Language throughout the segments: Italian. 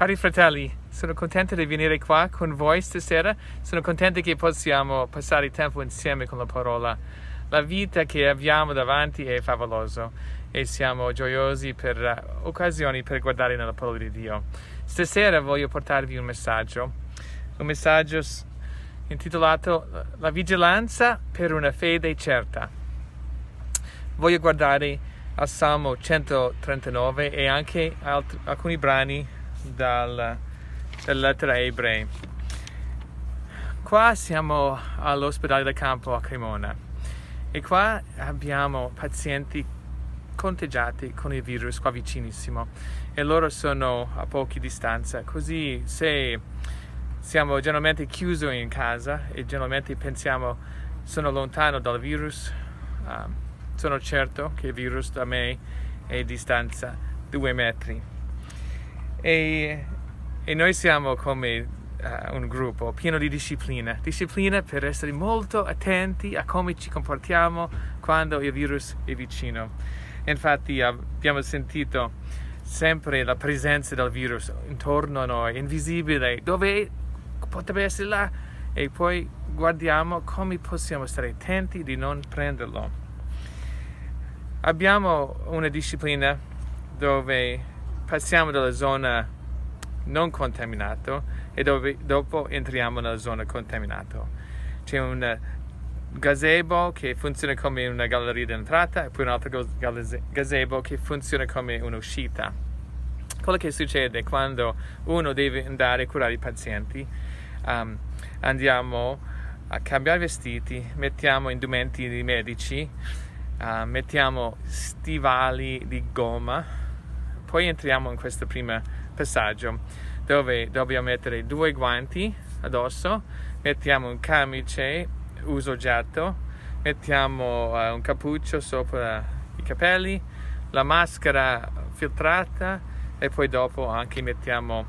Cari fratelli, sono contento di venire qua con voi stasera. Sono contento che possiamo passare tempo insieme con la parola. La vita che abbiamo davanti è favolosa e siamo gioiosi per uh, occasioni per guardare nella parola di Dio. Stasera voglio portarvi un messaggio, un messaggio intitolato La vigilanza per una fede certa. Voglio guardare al Salmo 139 e anche alt- alcuni brani dal, dalla ebrei. Qua siamo all'ospedale del campo a Cremona e qua abbiamo pazienti contagiati con il virus qua vicinissimo e loro sono a pochi distanza così se siamo generalmente chiusi in casa e generalmente pensiamo sono lontano dal virus uh, sono certo che il virus da me è a distanza due metri e, e noi siamo come uh, un gruppo pieno di disciplina, disciplina per essere molto attenti a come ci comportiamo quando il virus è vicino. Infatti abbiamo sentito sempre la presenza del virus intorno a noi, invisibile, dove potrebbe essere là e poi guardiamo come possiamo stare attenti di non prenderlo. Abbiamo una disciplina dove passiamo dalla zona non contaminata e dove, dopo entriamo nella zona contaminata. C'è un gazebo che funziona come una galleria d'entrata e poi un altro gazebo che funziona come un'uscita. Quello che succede quando uno deve andare a curare i pazienti, um, andiamo a cambiare vestiti, mettiamo indumenti medici, uh, mettiamo stivali di gomma, poi entriamo in questo primo passaggio dove dobbiamo mettere due guanti addosso, mettiamo un camice uso getto, mettiamo uh, un cappuccio sopra i capelli, la maschera filtrata e poi dopo anche mettiamo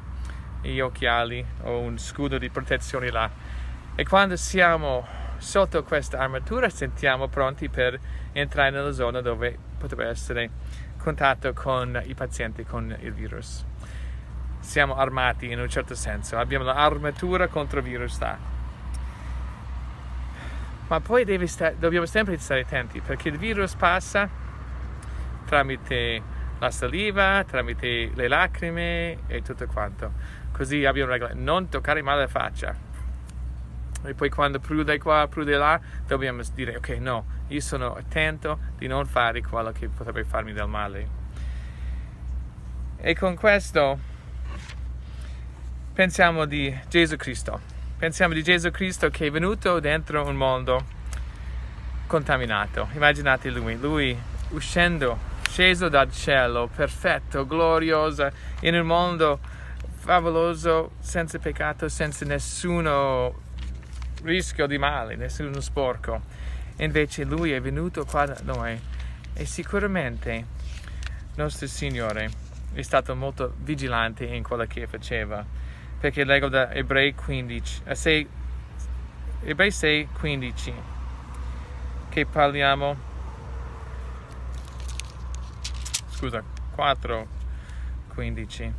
gli occhiali o un scudo di protezione là. E quando siamo sotto questa armatura sentiamo pronti per entrare nella zona dove potrebbe essere contatto con i pazienti con il virus. Siamo armati in un certo senso, abbiamo l'armatura contro il virus là. Ma poi sta- dobbiamo sempre stare attenti perché il virus passa tramite la saliva, tramite le lacrime e tutto quanto. Così abbiamo regola, non toccare mai la faccia. E poi quando prude qua, prude là, dobbiamo dire ok, no, io sono attento di non fare quello che potrebbe farmi del male. E con questo pensiamo di Gesù Cristo. Pensiamo di Gesù Cristo che è venuto dentro un mondo contaminato. Immaginate lui, lui uscendo, sceso dal cielo, perfetto, glorioso, in un mondo favoloso, senza peccato, senza nessuno rischio di male, nessuno sporco. Invece lui è venuto qua da noi e sicuramente nostro Signore è stato molto vigilante in quello che faceva. Perché leggo da Ebrei 15, 6, Ebrei 6, 15, che parliamo, scusa, 4, 15,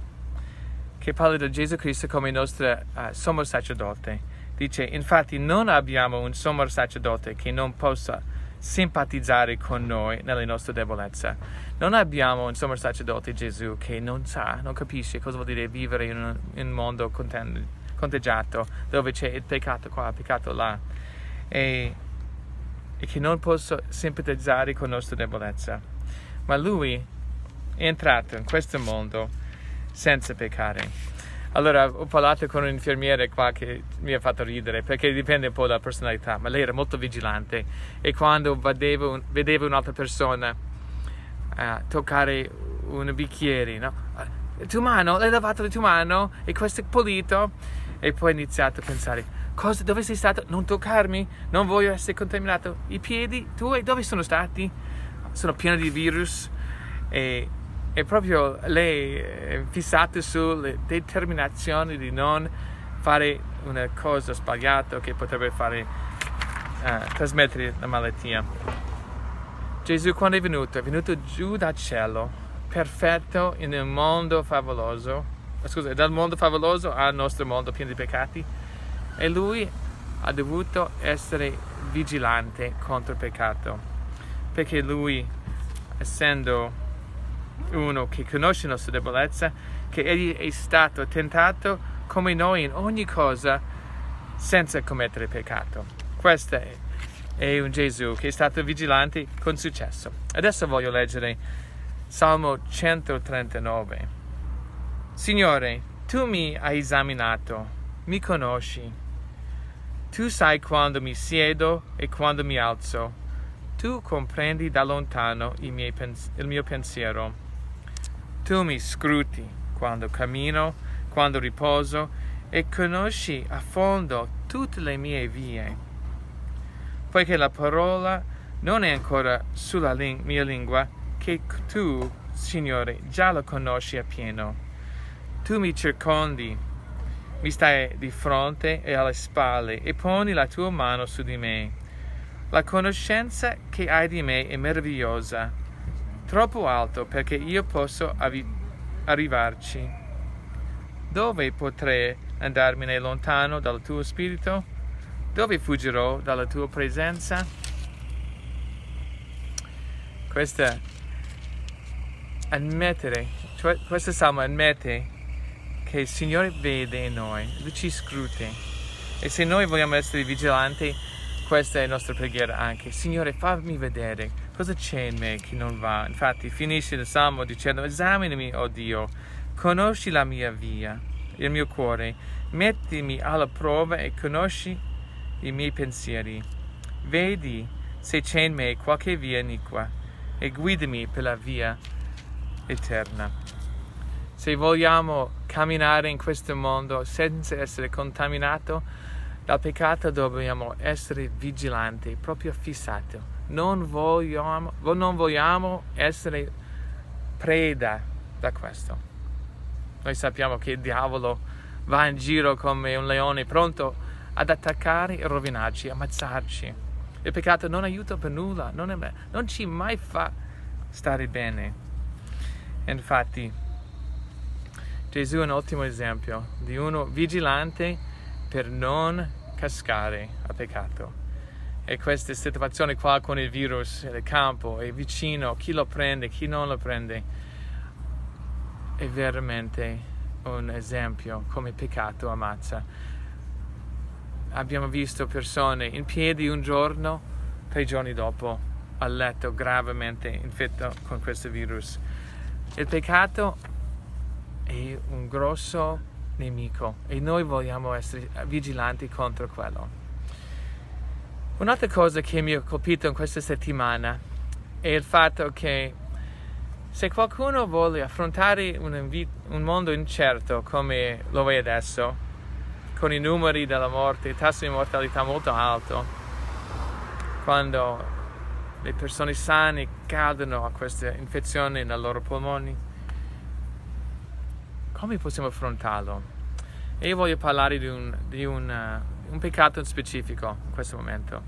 che parla di Gesù Cristo come nostro uh, sommo sacerdote Dice, infatti non abbiamo un sommo sacerdote che non possa simpatizzare con noi nelle nostre debolezze. Non abbiamo un sommo sacerdote Gesù che non sa, non capisce cosa vuol dire vivere in un, in un mondo conteggiato, dove c'è il peccato qua, il peccato là, e, e che non possa simpatizzare con la nostra debolezza. Ma lui è entrato in questo mondo senza peccare allora ho parlato con un infermiere qua che mi ha fatto ridere perché dipende un po' dalla personalità, ma lei era molto vigilante e quando vedevo, vedevo un'altra persona uh, toccare un bicchiere, no? Il tuo mano, l'hai lavato il tuo mano e questo è pulito e poi ho iniziato a pensare cosa, dove sei stato? Non toccarmi, non voglio essere contaminato. I piedi tuoi dove sono stati? Sono pieni di virus e e proprio lei è fissata sulla determinazione di non fare una cosa sbagliata che potrebbe fare uh, trasmettere la malattia. Gesù quando è venuto, è venuto giù dal cielo, perfetto in un mondo favoloso, scusa, dal mondo favoloso al nostro mondo pieno di peccati. E lui ha dovuto essere vigilante contro il peccato, perché lui, essendo uno che conosce la nostra debolezza, che egli è stato tentato come noi in ogni cosa senza commettere peccato. Questo è, un Gesù che è stato vigilante con successo. Adesso voglio leggere Salmo 139. Signore, tu mi hai esaminato, mi conosci. Tu sai quando mi siedo e quando mi alzo. Tu comprendi da lontano il mio pensiero. Tu mi scruti quando cammino, quando riposo e conosci a fondo tutte le mie vie. Poiché la parola non è ancora sulla ling- mia lingua, che tu, Signore, già la conosci appieno. Tu mi circondi mi stai di fronte e alle spalle e poni la tua mano su di me. La conoscenza che hai di me è meravigliosa, troppo alto perché io posso avi- arrivarci. Dove potrei andarmene lontano dal tuo spirito? Dove fuggirò dalla tua presenza? Questa ammettere, cioè questo salmo ammette che il Signore vede in noi, Lui ci scrute. E se noi vogliamo essere vigilanti, questa è la nostra preghiera anche. Signore, fammi vedere cosa c'è in me che non va. Infatti finisce il Salmo dicendo, esaminami, oh Dio, conosci la mia via, il mio cuore, mettimi alla prova e conosci i miei pensieri. Vedi se c'è in me qualche via iniqua e guidami per la via eterna. Se vogliamo camminare in questo mondo senza essere contaminato dal peccato, dobbiamo essere vigilanti, proprio fissati. Non vogliamo, non vogliamo essere preda da questo. Noi sappiamo che il diavolo va in giro come un leone pronto ad attaccare e rovinarci, ammazzarci. Il peccato non aiuta per nulla, non, è, non ci mai fa stare bene. Infatti, Gesù è un ottimo esempio di uno vigilante per non cascare a peccato. E questa situazione qua con il virus nel campo è vicino, chi lo prende, chi non lo prende, è veramente un esempio come il peccato ammazza. Abbiamo visto persone in piedi un giorno, tre giorni dopo a letto gravemente infetto con questo virus. Il peccato è un grosso nemico e noi vogliamo essere vigilanti contro quello. Un'altra cosa che mi ha colpito in questa settimana è il fatto che se qualcuno vuole affrontare un, invi- un mondo incerto come lo è adesso, con i numeri della morte, il tasso di mortalità molto alto, quando le persone sane cadono a queste infezioni nei loro polmoni, come possiamo affrontarlo? E io voglio parlare di un, di un, un peccato specifico in questo momento.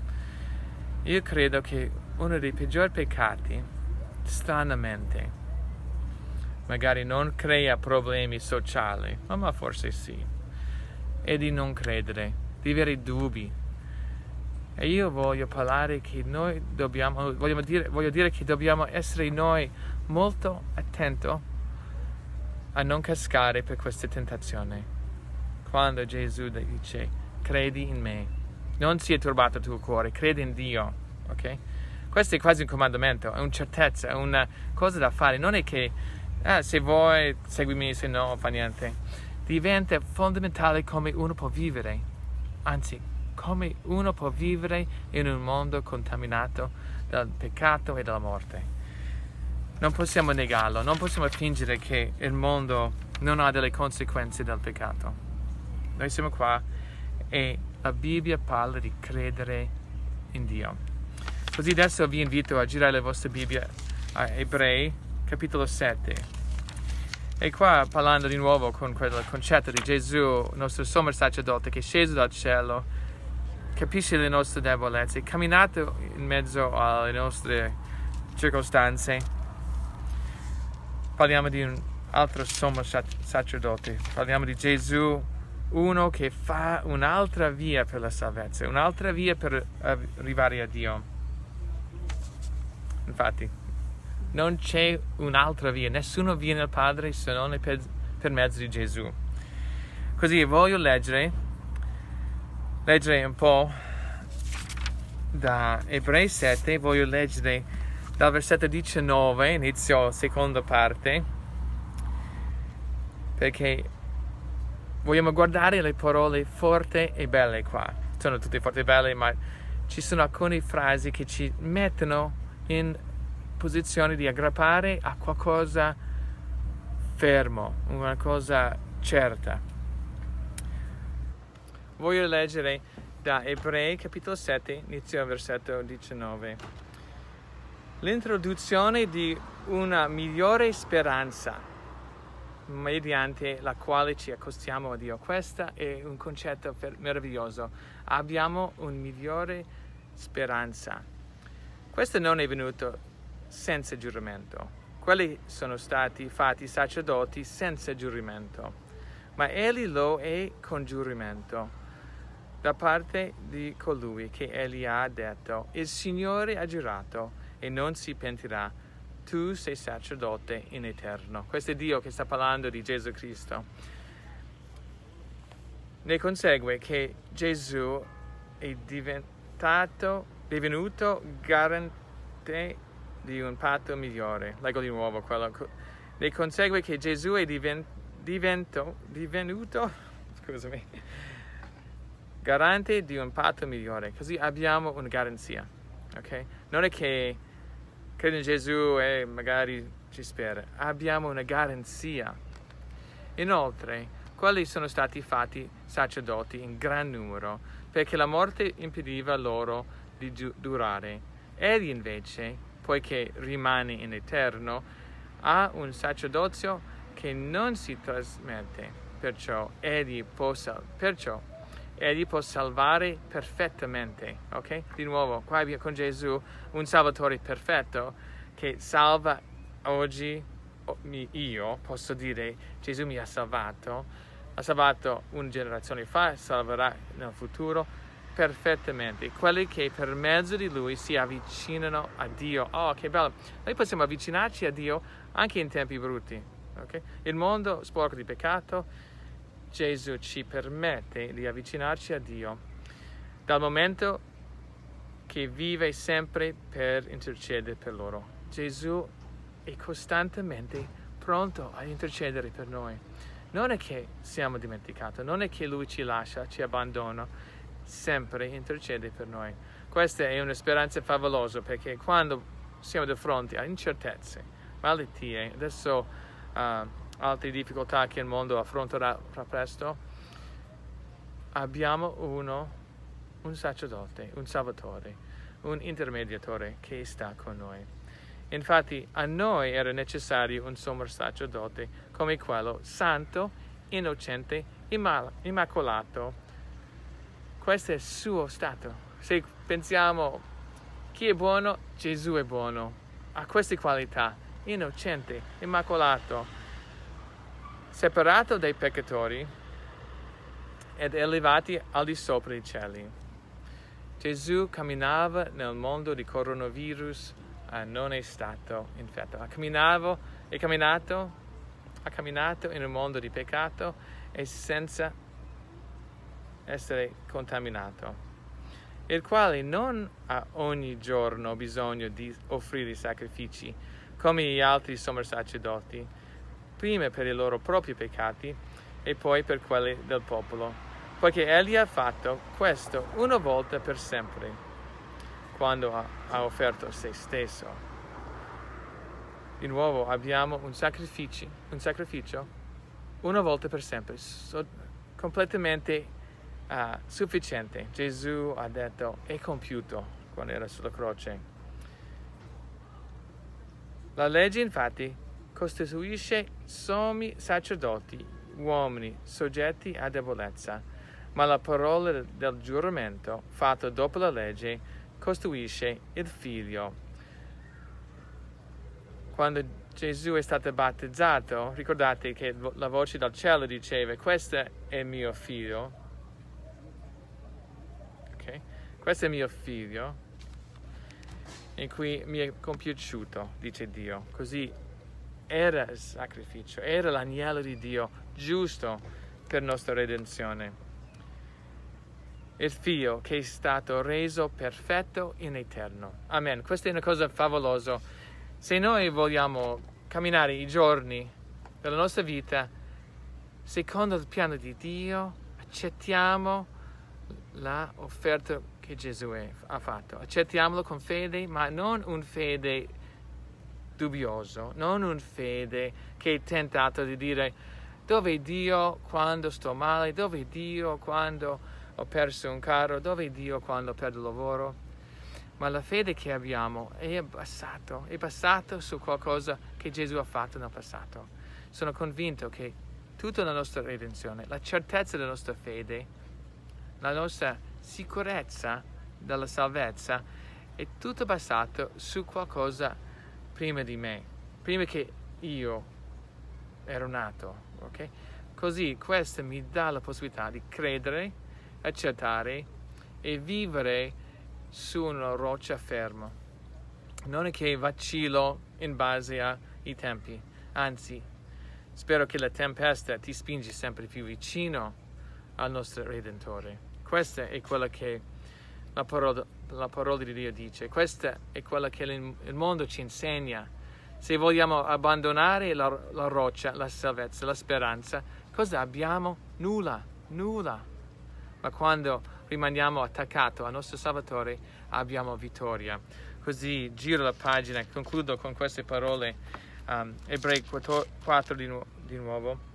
Io credo che uno dei peggiori peccati, stranamente, magari non crea problemi sociali, ma forse sì, è di non credere, di avere dubbi. E io voglio parlare che noi dobbiamo, voglio dire, voglio dire che dobbiamo essere noi molto attenti a non cascare per queste tentazioni. Quando Gesù dice credi in me, non sia turbato il tuo cuore, credi in Dio, ok? Questo è quasi un comandamento, è una certezza, è una cosa da fare, non è che ah, se vuoi seguimi, se no fa niente. Diventa fondamentale come uno può vivere, anzi come uno può vivere in un mondo contaminato dal peccato e dalla morte. Non possiamo negarlo, non possiamo fingere che il mondo non ha delle conseguenze del peccato. Noi siamo qua e la Bibbia parla di credere in Dio. Così adesso vi invito a girare la vostra Bibbia a Ebrei, capitolo 7. E qua parlando di nuovo con quel concetto di Gesù, nostro sommo sacerdote che è sceso dal cielo, capisce le nostre debolezze, è camminato in mezzo alle nostre circostanze parliamo di un altro sommo sacerdote. Parliamo di Gesù, uno che fa un'altra via per la salvezza, un'altra via per arrivare a Dio. Infatti, non c'è un'altra via, nessuno viene al Padre se non per, per mezzo di Gesù. Così voglio leggere, leggere un po' da Ebrei 7, voglio leggere dal versetto 19, inizio seconda parte perché vogliamo guardare le parole forti e belle qua. Sono tutte forti e belle, ma ci sono alcune frasi che ci mettono in posizione di aggrappare a qualcosa fermo, una cosa certa. Voglio leggere da Ebrei capitolo 7, inizio al versetto 19. L'introduzione di una migliore speranza mediante la quale ci accostiamo a Dio. Questo è un concetto meraviglioso. Abbiamo un migliore speranza. Questo non è venuto senza giuramento. Quelli sono stati fatti sacerdoti senza giuramento, ma egli lo è con giuramento da parte di colui che egli ha detto, il Signore ha giurato e non si pentirà tu sei sacerdote in eterno. Questo è Dio che sta parlando di Gesù Cristo. Ne consegue che Gesù è diventato, divenuto garante di un patto migliore. Leggo di nuovo quello. Ne consegue che Gesù è diven, divento, divenuto, scusami, garante di un patto migliore. Così abbiamo una garanzia. Okay? Non è che crede in Gesù e magari ci spera. Abbiamo una garanzia. Inoltre, quelli sono stati fatti sacerdoti in gran numero, perché la morte impediva loro di durare. Egli invece, poiché rimane in eterno, ha un sacerdozio che non si trasmette, perciò egli possa, perciò egli può salvare perfettamente, ok? Di nuovo, qua con Gesù un Salvatore perfetto che salva oggi io, posso dire Gesù mi ha salvato, ha salvato una generazione fa, salverà nel futuro perfettamente. Quelli che per mezzo di Lui si avvicinano a Dio. Oh, che bello! Noi possiamo avvicinarci a Dio anche in tempi brutti. Okay? Il mondo sporco di peccato, Gesù ci permette di avvicinarci a Dio dal momento che vive sempre per intercedere per loro. Gesù è costantemente pronto a intercedere per noi. Non è che siamo dimenticati, non è che Lui ci lascia, ci abbandona, sempre intercede per noi. Questa è una speranza favolosa perché quando siamo di fronte a incertezze, malattie, adesso uh, altre difficoltà che il mondo affronterà presto, abbiamo uno, un sacerdote, un salvatore, un intermediatore che sta con noi. Infatti a noi era necessario un sommo sacerdote come quello santo, innocente, immacolato. Questo è il suo stato. Se pensiamo chi è buono, Gesù è buono. Ha queste qualità, innocente, immacolato separato dai peccatori ed elevati al di sopra dei cieli. Gesù camminava nel mondo di coronavirus, eh, non è stato infetto. Ha camminato, è camminato, ha camminato in un mondo di peccato e senza essere contaminato, il quale non ha ogni giorno bisogno di offrire sacrifici come gli altri sommi sacerdoti, prima per i loro propri peccati e poi per quelli del popolo, poiché egli ha fatto questo una volta per sempre, quando ha, offerto se stesso. Di nuovo abbiamo un sacrificio, un sacrificio una volta per sempre, so, completamente uh, sufficiente. Gesù ha detto è compiuto quando era sulla croce. La legge infatti costituisce sommi sacerdoti, uomini soggetti a debolezza, ma la parola del giuramento fatto dopo la legge costituisce il figlio. Quando Gesù è stato battezzato, ricordate che la voce dal cielo diceva, questo è mio figlio, ok? Questo è mio figlio, in cui mi è compiaciuto, dice Dio. Così era il sacrificio, era l'agnello di Dio giusto per nostra redenzione. Il figlio che è stato reso perfetto in eterno. Amen. Questa è una cosa favolosa. Se noi vogliamo camminare i giorni della nostra vita secondo il piano di Dio, accettiamo l'offerta che Gesù ha fatto. Accettiamolo con fede, ma non un fede dubbioso, non un fede che è tentato di dire dove è Dio quando sto male, dove è Dio quando ho perso un carro, dove è Dio quando perdo lavoro. Ma la fede che abbiamo è basato, è basato su qualcosa che Gesù ha fatto nel passato. Sono convinto che tutta la nostra redenzione, la certezza della nostra fede, la nostra sicurezza della salvezza è tutto basato su qualcosa prima di me, prima che io ero nato, ok? Così questo mi dà la possibilità di credere, accettare e vivere su una roccia ferma. Non è che vacillo in base ai tempi, anzi, spero che la tempesta ti spingi sempre più vicino al nostro Redentore. Questa è quella che la parola, la parola di Dio dice, questa è quella che il mondo ci insegna. Se vogliamo abbandonare la, la roccia, la salvezza, la speranza, cosa abbiamo? Nulla, nulla. Ma quando rimaniamo attaccati al nostro Salvatore abbiamo vittoria. Così giro la pagina e concludo con queste parole, um, Ebrei 4 di, nu- di nuovo.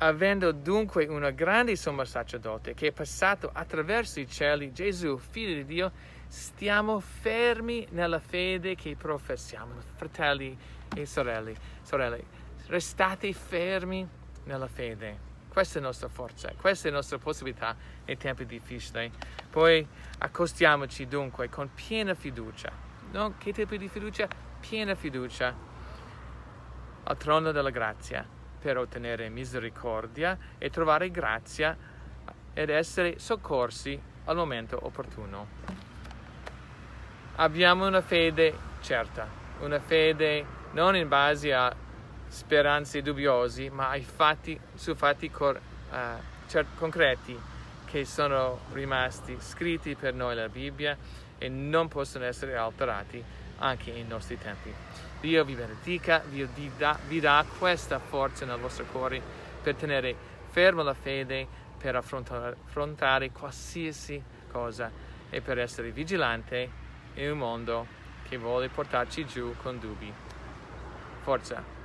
Avendo dunque un grande sommo sacerdote che è passato attraverso i cieli, Gesù, figlio di Dio, stiamo fermi nella fede che professiamo. Fratelli e sorelle, sorelle restate fermi nella fede. Questa è la nostra forza, questa è la nostra possibilità nei tempi difficili. Poi accostiamoci dunque con piena fiducia. No? Che tipo di fiducia? Piena fiducia al trono della grazia per ottenere misericordia e trovare grazia ed essere soccorsi al momento opportuno. Abbiamo una fede certa, una fede non in base a speranze dubbiosi, ma ai fatti, su fatti cor, uh, cert- concreti che sono rimasti scritti per noi nella Bibbia e non possono essere alterati anche nei nostri tempi. Dio vi benedica, Dio vi dà, vi dà questa forza nel vostro cuore per tenere ferma la fede, per affrontare, affrontare qualsiasi cosa e per essere vigilante in un mondo che vuole portarci giù con dubbi. Forza!